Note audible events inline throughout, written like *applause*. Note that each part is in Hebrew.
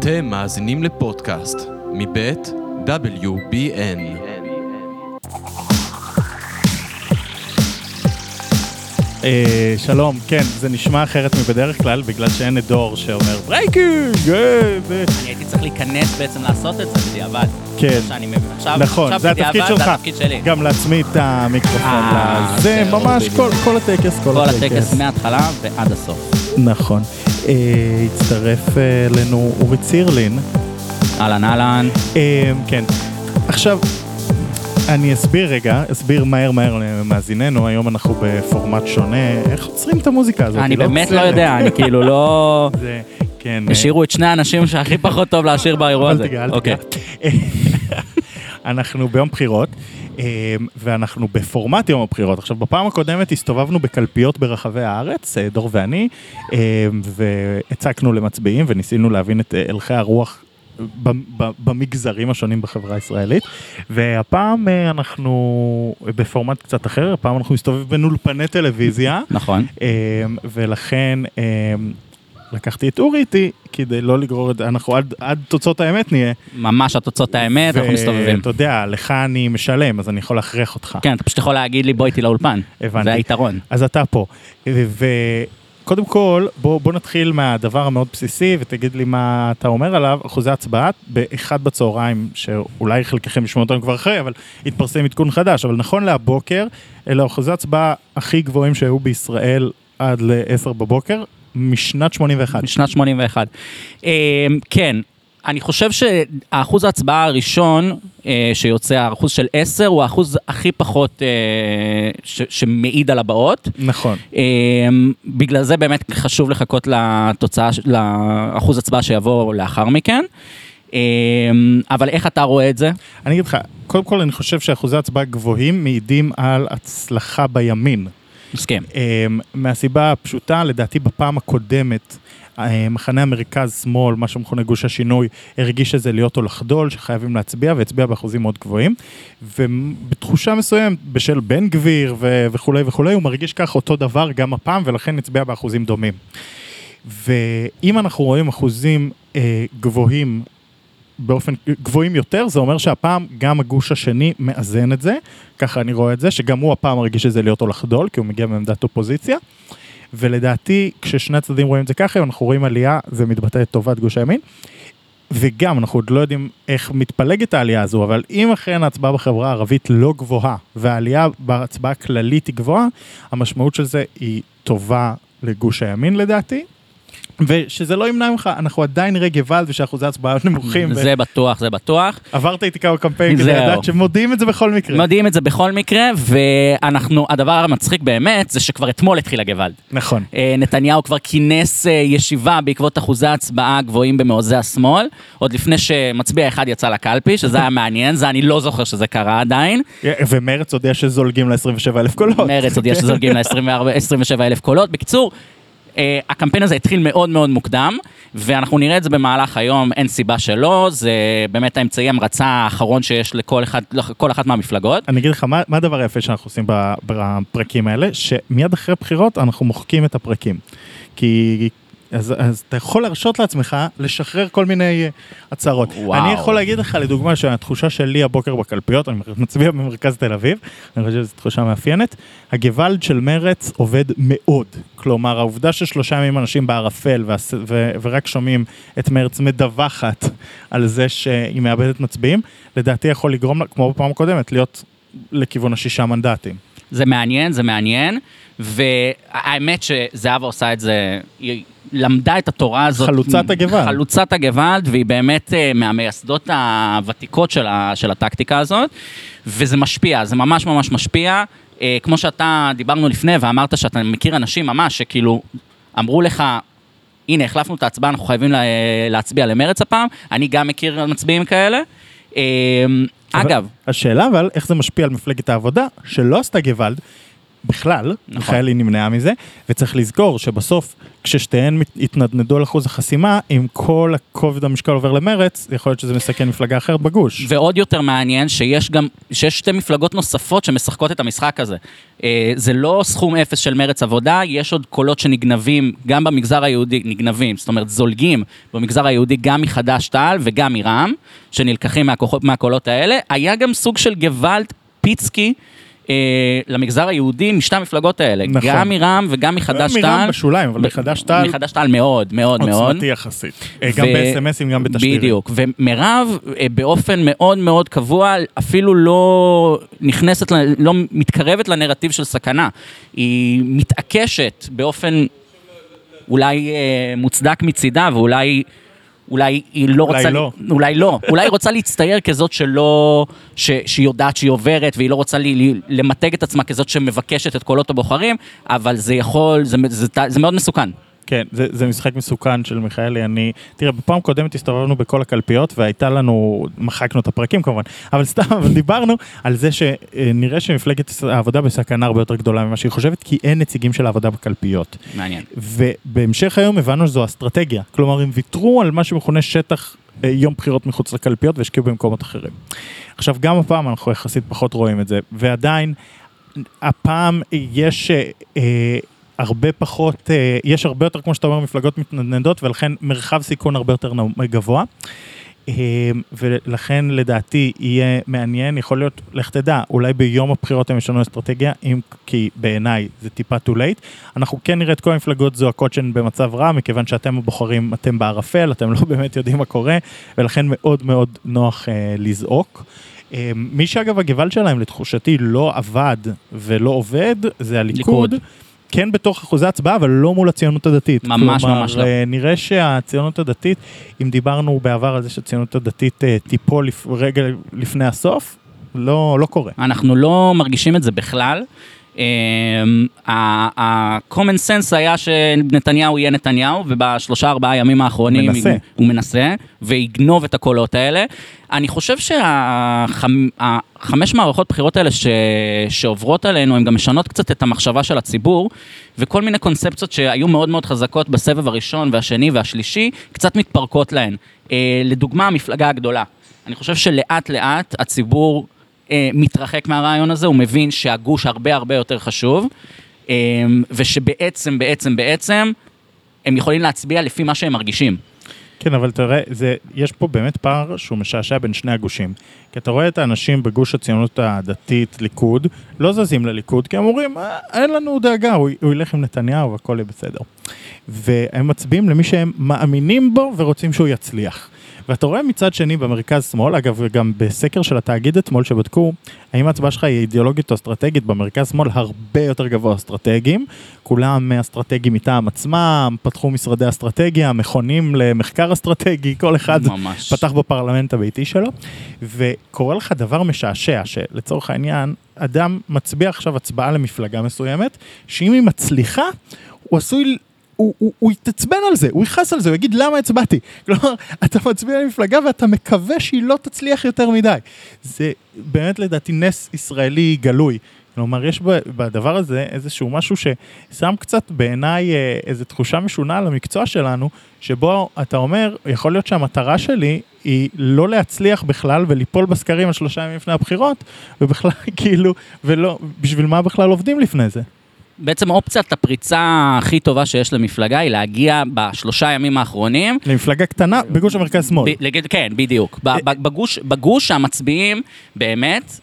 אתם מאזינים לפודקאסט מבית WBN. אה, שלום, כן, זה נשמע אחרת מבדרך כלל, בגלל שאין את דור שאומר ברייקינג, אה. אני הייתי צריך להיכנס בעצם לעשות את זה בדיעבד. כן. שאני מבין. עכשיו, נכון, עכשיו זה התפקיד שלך. זה התפקיד שלי. גם להצמיד את המיקרופון אה, לזה, זהו, ממש בדיוק. כל- כל הטקס, כל כל הטקס. הטקס מההתחלה ועד הסוף. נכון. אה, הצטרף אה, אלינו אורי צירלין. אהלן אהלן. אה, כן. עכשיו, אני אסביר רגע, אסביר מהר מהר למאזיננו, היום אנחנו בפורמט שונה, איך עוצרים את המוזיקה הזאת? אני היא באמת לא עוצרת. יודע, אני כאילו לא... *laughs* זה, כן. אה, השאירו את שני האנשים שהכי פחות טוב להשאיר באירוע אל הזה. תיגע, אל אוקיי. תיגע. אנחנו ביום בחירות, אה, ואנחנו בפורמט יום הבחירות. עכשיו, בפעם הקודמת הסתובבנו בקלפיות ברחבי הארץ, אה, דור ואני, אה, והצקנו למצביעים וניסינו להבין את הלכי הרוח. במגזרים השונים בחברה הישראלית והפעם אנחנו בפורמט קצת אחר, הפעם אנחנו מסתובבים בין אולפני טלוויזיה נכון. ולכן לקחתי את אורי איתי כדי לא לגרור את זה, אנחנו עד, עד תוצאות האמת נהיה. ממש התוצאות האמת, אנחנו מסתובבים. ואתה יודע, לך אני משלם, אז אני יכול להכריח אותך. כן, אתה פשוט יכול להגיד לי בוא איתי לאולפן. הבנתי. זה היתרון. אז אתה פה. וקודם כל, בוא, בוא נתחיל מהדבר המאוד בסיסי ותגיד לי מה אתה אומר עליו, אחוזי הצבעה באחד בצהריים, שאולי חלקכם ישמעו אותנו כבר אחרי, אבל התפרסם עדכון חדש, אבל נכון להבוקר, אלה אחוזי הצבעה הכי גבוהים שהיו בישראל עד ל-10 בבוקר, משנת 81. משנת 81. אה, כן, אני חושב שהאחוז ההצבעה הראשון אה, שיוצא, האחוז של 10, הוא האחוז הכי פחות אה, ש- שמעיד על הבאות. נכון. אה, בגלל זה באמת חשוב לחכות לתוצאה, לאחוז הצבעה שיבוא לאחר מכן. אה, אבל איך אתה רואה את זה? אני אגיד לך, קודם כל אני חושב שאחוזי הצבעה גבוהים מעידים על הצלחה בימין. מסכים. אמ, מהסיבה הפשוטה, לדעתי בפעם הקודמת, אה, מחנה המרכז-שמאל, מה שמכונה גוש השינוי, הרגיש שזה להיות או לחדול, שחייבים להצביע, והצביע באחוזים מאוד גבוהים. ובתחושה מסוימת, בשל בן גביר ו- וכולי וכולי, הוא מרגיש כך אותו דבר גם הפעם, ולכן הצביע באחוזים דומים. ואם אנחנו רואים אחוזים אה, גבוהים באופן גבוהים יותר, זה אומר שהפעם גם הגוש השני מאזן את זה, ככה אני רואה את זה, שגם הוא הפעם מרגיש שזה להיות או לחדול, כי הוא מגיע מעמדת אופוזיציה. ולדעתי, כששני הצדדים רואים את זה ככה, אנחנו רואים עלייה, זה מתבטא לטובת גוש הימין. וגם, אנחנו עוד לא יודעים איך מתפלגת העלייה הזו, אבל אם אכן ההצבעה בחברה הערבית לא גבוהה, והעלייה בהצבעה הכללית היא גבוהה, המשמעות של זה היא טובה לגוש הימין לדעתי. ושזה לא ימנע ממך, אנחנו עדיין נראה גוואלד ושאחוזי הצבעה נמוכים. זה בטוח, זה בטוח. עברת איתי כמה קמפיינים כדי. לדעת שמודיעים את זה בכל מקרה. מודיעים את זה בכל מקרה, ואנחנו, הדבר המצחיק באמת, זה שכבר אתמול התחיל הגוואלד. נכון. אה, נתניהו כבר כינס אה, ישיבה בעקבות אחוזי הצבעה הגבוהים במעוזי השמאל, עוד לפני שמצביע אחד יצא לקלפי, שזה היה מעניין, זה אני לא זוכר שזה קרה עדיין. ומרץ הודיע שזולגים ל-27 אלף קולות. מרץ הודיע שזולגים ל-27 אלף קולות. בקיצור, הקמפיין הזה התחיל מאוד מאוד מוקדם, ואנחנו נראה את זה במהלך היום, אין סיבה שלא, זה באמת האמצעי המרצה האחרון שיש לכל אחד, לכל אחת מהמפלגות. אני אגיד לך, מה, מה הדבר היפה שאנחנו עושים בפרקים האלה? שמיד אחרי בחירות אנחנו מוחקים את הפרקים. כי... אז, אז אתה יכול להרשות לעצמך לשחרר כל מיני אה, הצהרות. וואו. אני יכול להגיד לך לדוגמה שהתחושה שלי הבוקר בקלפיות, אני מצביע במרכז תל אביב, אני חושב שזו תחושה מאפיינת, הגוואלד של מרץ עובד מאוד. כלומר העובדה ששלושה ימים אנשים בערפל והס- ו- ורק שומעים את מרץ מדווחת על זה שהיא מאבדת מצביעים, לדעתי יכול לגרום לה, כמו בפעם הקודמת, להיות לכיוון השישה מנדטים. זה מעניין, זה מעניין, והאמת שזהבה עושה את זה, היא למדה את התורה הזאת. חלוצת הגוואלד. חלוצת הגוואלד, והיא באמת אה, מהמייסדות הוותיקות של, ה, של הטקטיקה הזאת, וזה משפיע, זה ממש ממש משפיע. אה, כמו שאתה, דיברנו לפני ואמרת שאתה מכיר אנשים ממש שכאילו אמרו לך, הנה החלפנו את ההצבעה, אנחנו חייבים לה, להצביע למרץ הפעם, אני גם מכיר מצביעים כאלה. אגב, השאלה אבל, איך זה משפיע על מפלגת העבודה, שלא עשתה גוואלד, בכלל, נכון. מיכאלי נמנעה מזה, וצריך לזכור שבסוף, כששתיהן התנדנדו על אחוז החסימה, אם כל הכובד המשקל עובר למרץ, יכול להיות שזה מסכן מפלגה אחרת בגוש. ועוד יותר מעניין שיש גם, שיש שתי מפלגות נוספות שמשחקות את המשחק הזה. אה, זה לא סכום אפס של מרץ עבודה, יש עוד קולות שנגנבים גם במגזר היהודי, נגנבים, זאת אומרת זולגים במגזר היהודי גם מחד"ש-תע"ל וגם מרע"מ, שנלקחים מהקולות האלה. היה גם סוג של גוואלד פיצקי. אה, למגזר היהודי משתי המפלגות האלה, נכון. גם מרע"מ וגם מחד"ש-תע"ל. מרע"מ בשוליים, אבל ב- מחד"ש-תע"ל מחד"ש-תע"ל מאוד, מאוד מאוד. עוצמתי יחסית. אה, גם ו- ב-SMSים, גם בתשדירים. בדיוק, ומירב אה, באופן מאוד מאוד קבוע אפילו לא נכנסת, לא מתקרבת לנרטיב של סכנה. היא מתעקשת באופן אולי מוצדק מצידה, ואולי... אולי היא לא אולי רוצה, לא. אולי לא, אולי היא רוצה להצטייר כזאת שלא, ש, שהיא יודעת שהיא עוברת והיא לא רוצה לי, לי, למתג את עצמה כזאת שמבקשת את קולות הבוחרים, אבל זה יכול, זה, זה, זה, זה מאוד מסוכן. כן, זה, זה משחק מסוכן של מיכאלי, אני... תראה, בפעם קודמת הסתובבנו בכל הקלפיות והייתה לנו, מחקנו את הפרקים כמובן, אבל סתם, דיברנו על זה שנראה שמפלגת העבודה בסכנה הרבה יותר גדולה ממה שהיא חושבת, כי אין נציגים של העבודה בקלפיות. מעניין. ובהמשך היום הבנו שזו אסטרטגיה, כלומר הם ויתרו על מה שמכונה שטח אה, יום בחירות מחוץ לקלפיות והשקיעו במקומות אחרים. עכשיו גם הפעם אנחנו יחסית פחות רואים את זה, ועדיין הפעם יש אה, אה, הרבה פחות, אה, יש הרבה יותר, כמו שאתה אומר, מפלגות מתנדנדות, ולכן מרחב סיכון הרבה יותר גבוה. אה, ולכן לדעתי יהיה מעניין, יכול להיות, לך תדע, אולי ביום הבחירות הם ישנו אסטרטגיה, אם כי בעיניי זה טיפה too late. אנחנו כן נראה את כל המפלגות זועקות שהן במצב רע, מכיוון שאתם הבוחרים, אתם בערפל, אתם לא *laughs* באמת יודעים מה קורה, ולכן מאוד מאוד נוח אה, לזעוק. אה, מי שאגב הגוואלד שלהם לתחושתי לא עבד ולא עובד, זה הליכוד. ליכוד. כן בתוך אחוזי הצבעה, אבל לא מול הציונות הדתית. ממש, כלומר, ממש לא. אה, נראה שהציונות הדתית, אם דיברנו בעבר על זה שהציונות הדתית אה, תיפול לפ... רגע לפני הסוף, לא, לא קורה. אנחנו לא מרגישים את זה בכלל. אמ, ה-common sense היה שנתניהו יהיה נתניהו, ובשלושה ארבעה ימים האחרונים מנסה. הוא מנסה, ויגנוב את הקולות האלה. אני חושב שהחמש מערכות בחירות האלה ש... שעוברות עלינו, הן גם משנות קצת את המחשבה של הציבור, וכל מיני קונספציות שהיו מאוד מאוד חזקות בסבב הראשון והשני והשלישי, קצת מתפרקות להן. אה, לדוגמה, המפלגה הגדולה. אני חושב שלאט לאט הציבור מתרחק מהרעיון הזה, הוא מבין שהגוש הרבה הרבה יותר חשוב, אה, ושבעצם, בעצם, בעצם, הם יכולים להצביע לפי מה שהם מרגישים. כן, אבל תראה, זה, יש פה באמת פער שהוא משעשע בין שני הגושים. כי אתה רואה את האנשים בגוש הציונות הדתית, ליכוד, לא זזים לליכוד, כי הם אומרים, "אה, אין לנו דאגה, הוא, הוא ילך עם נתניהו והכל יהיה בסדר. והם מצביעים למי שהם מאמינים בו ורוצים שהוא יצליח. ואתה רואה מצד שני במרכז שמאל, אגב, גם בסקר של התאגיד אתמול שבדקו, האם ההצבעה שלך היא אידיאולוגית או אסטרטגית, במרכז שמאל הרבה יותר גבוה אסטרטגיים, כולם אסטרטגיים מטעם עצמם, פתחו משרדי אסטרטגיה, מכונים למחקר אסטרטגי, כל אחד ממש. פתח בפרלמנט הביתי שלו, וקורה לך דבר משעשע, שלצורך העניין, אדם מצביע עכשיו הצבעה למפלגה מסוימת, שאם היא מצליחה, הוא עשוי... הוא, הוא, הוא יתעצבן על זה, הוא יכעס על זה, הוא יגיד למה הצבעתי. *laughs* כלומר, אתה מצביע למפלגה ואתה מקווה שהיא לא תצליח יותר מדי. זה באמת לדעתי נס ישראלי גלוי. כלומר, יש בדבר הזה איזשהו משהו ששם קצת בעיניי אה, איזו תחושה משונה על המקצוע שלנו, שבו אתה אומר, יכול להיות שהמטרה שלי היא לא להצליח בכלל וליפול בסקרים על שלושה ימים לפני הבחירות, ובכלל *laughs* כאילו, ולא, בשביל מה בכלל עובדים לפני זה? בעצם אופציית הפריצה הכי טובה שיש למפלגה היא להגיע בשלושה ימים האחרונים למפלגה קטנה בגוש המרכז שמאל. ב- לגד- כן, בדיוק. ב- בגוש, בגוש המצביעים, באמת,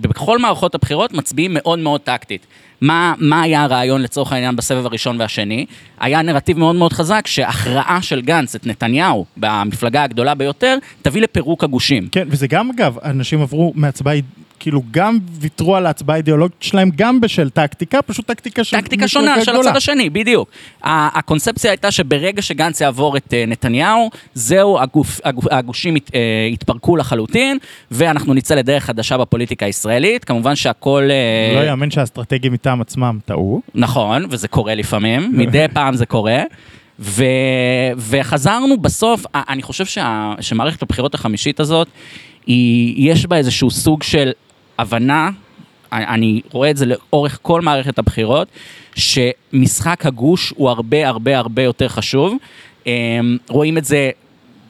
בכל מערכות הבחירות מצביעים מאוד מאוד טקטית. מה, מה היה הרעיון לצורך העניין בסבב הראשון והשני? היה נרטיב מאוד מאוד חזק שהכרעה של גנץ את נתניהו במפלגה הגדולה ביותר תביא לפירוק הגושים. כן, וזה גם אגב, אנשים עברו מהצבעה, כאילו גם ויתרו על ההצבעה האידיאולוגית שלהם גם בשל טקטיקה, פשוט טקטיקה של טקטיקה שונה של. הצד השני, בדיוק. הקונספציה הייתה שברגע שגנץ יעבור את אה, נתניהו, זהו, הגוף, הגושים ית, אה, יתפרקו לחלוטין, ואנחנו נצא לדרך חדשה בפוליטיקה הישראלית. כמובן שהכל... אה, לא יאמן שהאסטרטגים מטעם עצמם טעו. נכון, וזה קורה לפעמים, מדי *laughs* פעם זה קורה. ו... וחזרנו בסוף, אני חושב שה... שמערכת הבחירות החמישית הזאת, היא... יש בה איזשהו סוג של הבנה אני רואה את זה לאורך כל מערכת הבחירות, שמשחק הגוש הוא הרבה הרבה הרבה יותר חשוב. אה, רואים את זה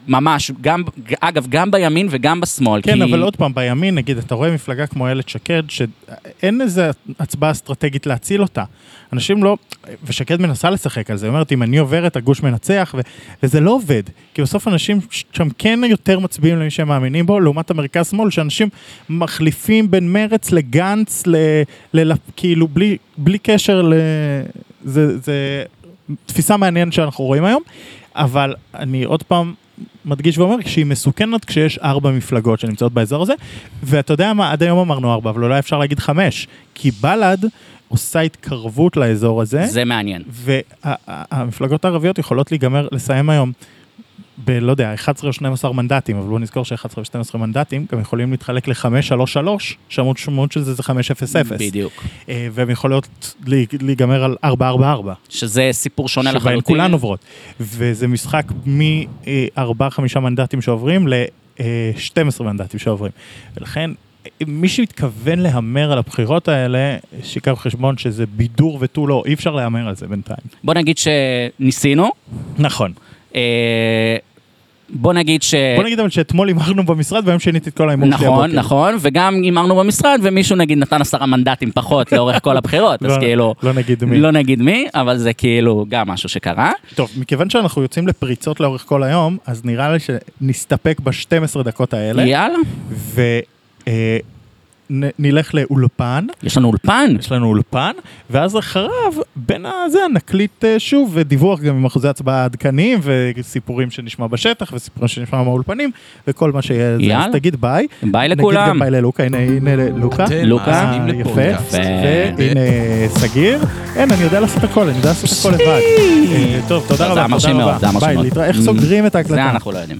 ממש, גם, אגב, גם בימין וגם בשמאל. כן, כי... אבל עוד פעם, בימין, נגיד, אתה רואה מפלגה כמו איילת שקד, שאין איזה הצבעה אסטרטגית להציל אותה. אנשים לא, ושקד מנסה לשחק על זה, היא אומרת, אם אני עוברת, הגוש מנצח, ו, וזה לא עובד. כי בסוף אנשים שם כן יותר מצביעים למי שהם מאמינים בו, לעומת המרכז-שמאל, שאנשים מחליפים בין מרץ לגנץ, ל, ל, כאילו, בלי, בלי קשר ל... זה, זה תפיסה מעניינת שאנחנו רואים היום, אבל אני עוד פעם... מדגיש ואומר שהיא מסוכנת כשיש ארבע מפלגות שנמצאות באזור הזה, ואתה יודע מה, עד היום אמרנו ארבע, אבל אולי אפשר להגיד חמש, כי בל"ד עושה התקרבות לאזור הזה. זה מעניין. והמפלגות הערביות יכולות להיגמר, לסיים היום בלא יודע, 11 או 12 מנדטים, אבל בואו נזכור ש-11 ו-12 מנדטים גם יכולים להתחלק ל-5-3-3, שהמשמעות של זה זה 5-0-0. בדיוק. אה, והם יכולות להיגמר על 4-4-4. שזה סיפור שונה לחלוטין. שבהן כולן עוברות. וזה משחק מ-4-5 מנדטים שעוברים ל-12 מנדטים שעוברים. ולכן מי שמתכוון להמר על הבחירות האלה, שיקח בחשבון שזה בידור ותו לא, אי אפשר להמר על זה בינתיים. בוא נגיד שניסינו. נכון. אה, בוא נגיד ש... בוא נגיד אבל שאתמול הימרנו במשרד והיום שיניתי את כל ההימור שלי הבוקר. נכון, נכון, וגם הימרנו במשרד ומישהו נגיד נתן עשרה מנדטים פחות לאורך כל הבחירות, אז לא, כאילו... לא נגיד מי. לא נגיד מי, אבל זה כאילו גם משהו שקרה. טוב, מכיוון שאנחנו יוצאים לפריצות לאורך כל היום, אז נראה לי שנסתפק ב-12 דקות האלה. יאללה. ו... אה, נלך לאולפן. יש לנו אולפן? יש לנו אולפן, ואז אחריו, בין הזה, נקליט אה, שוב דיווח גם עם אחוזי הצבעה עדכניים, וסיפורים שנשמע בשטח, וסיפורים שנשמע מהאולפנים, וכל מה שיהיה. יאללה. אז תגיד ביי. ביי לכולם. נגיד גם ביי ללוקה, הנה, הנה לוקה. לוקה. יפה. והנה סגור. אין, אני יודע לעשות הכל, אני יודע לעשות הכל לבד. אה, טוב, תודה רבה. זה היה מרשים מאוד, זה היה מרשים מאוד. ביי, איך סוגרים את ההקלטה? זה אנחנו לא יודעים.